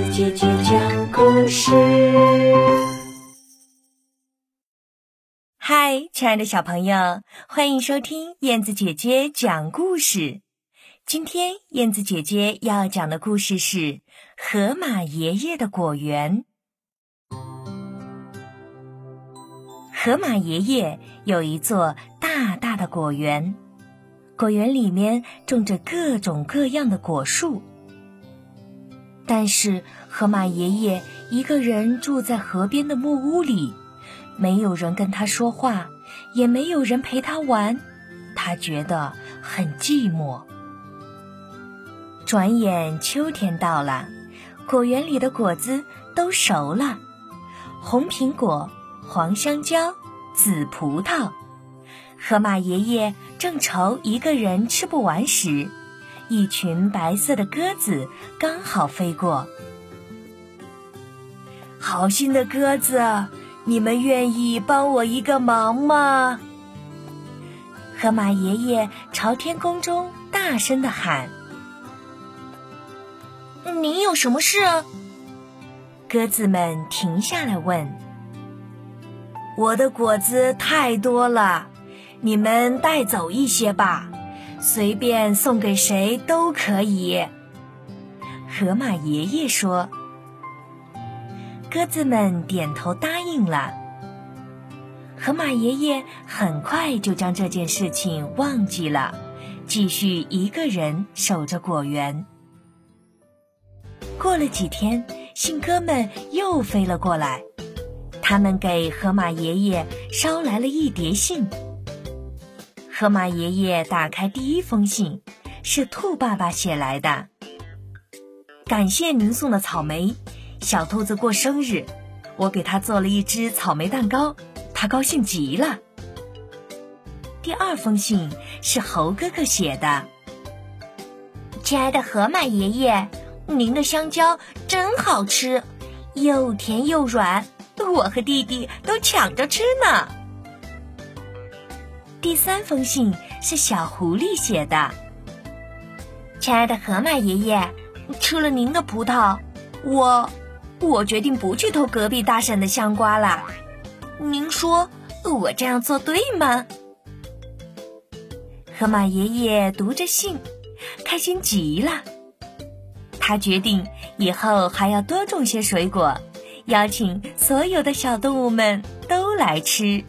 子姐姐讲故事。嗨，亲爱的小朋友，欢迎收听燕子姐姐讲故事。今天燕子姐姐要讲的故事是《河马爷爷的果园》。河马爷爷有一座大大的果园，果园里面种着各种各样的果树。但是河马爷爷一个人住在河边的木屋里，没有人跟他说话，也没有人陪他玩，他觉得很寂寞。转眼秋天到了，果园里的果子都熟了，红苹果、黄香蕉、紫葡萄。河马爷爷正愁一个人吃不完时。一群白色的鸽子刚好飞过。好心的鸽子，你们愿意帮我一个忙吗？河马爷爷朝天空中大声的喊：“您有什么事？”鸽子们停下来问：“我的果子太多了，你们带走一些吧。”随便送给谁都可以，河马爷爷说。鸽子们点头答应了。河马爷爷很快就将这件事情忘记了，继续一个人守着果园。过了几天，信鸽们又飞了过来，他们给河马爷爷捎来了一叠信。河马爷爷打开第一封信，是兔爸爸写来的。感谢您送的草莓，小兔子过生日，我给他做了一只草莓蛋糕，他高兴极了。第二封信是猴哥哥写的。亲爱的河马爷爷，您的香蕉真好吃，又甜又软，我和弟弟都抢着吃呢。第三封信是小狐狸写的。亲爱的河马爷爷，吃了您的葡萄，我我决定不去偷隔壁大婶的香瓜了。您说我这样做对吗？河马爷爷读着信，开心极了。他决定以后还要多种些水果，邀请所有的小动物们都来吃。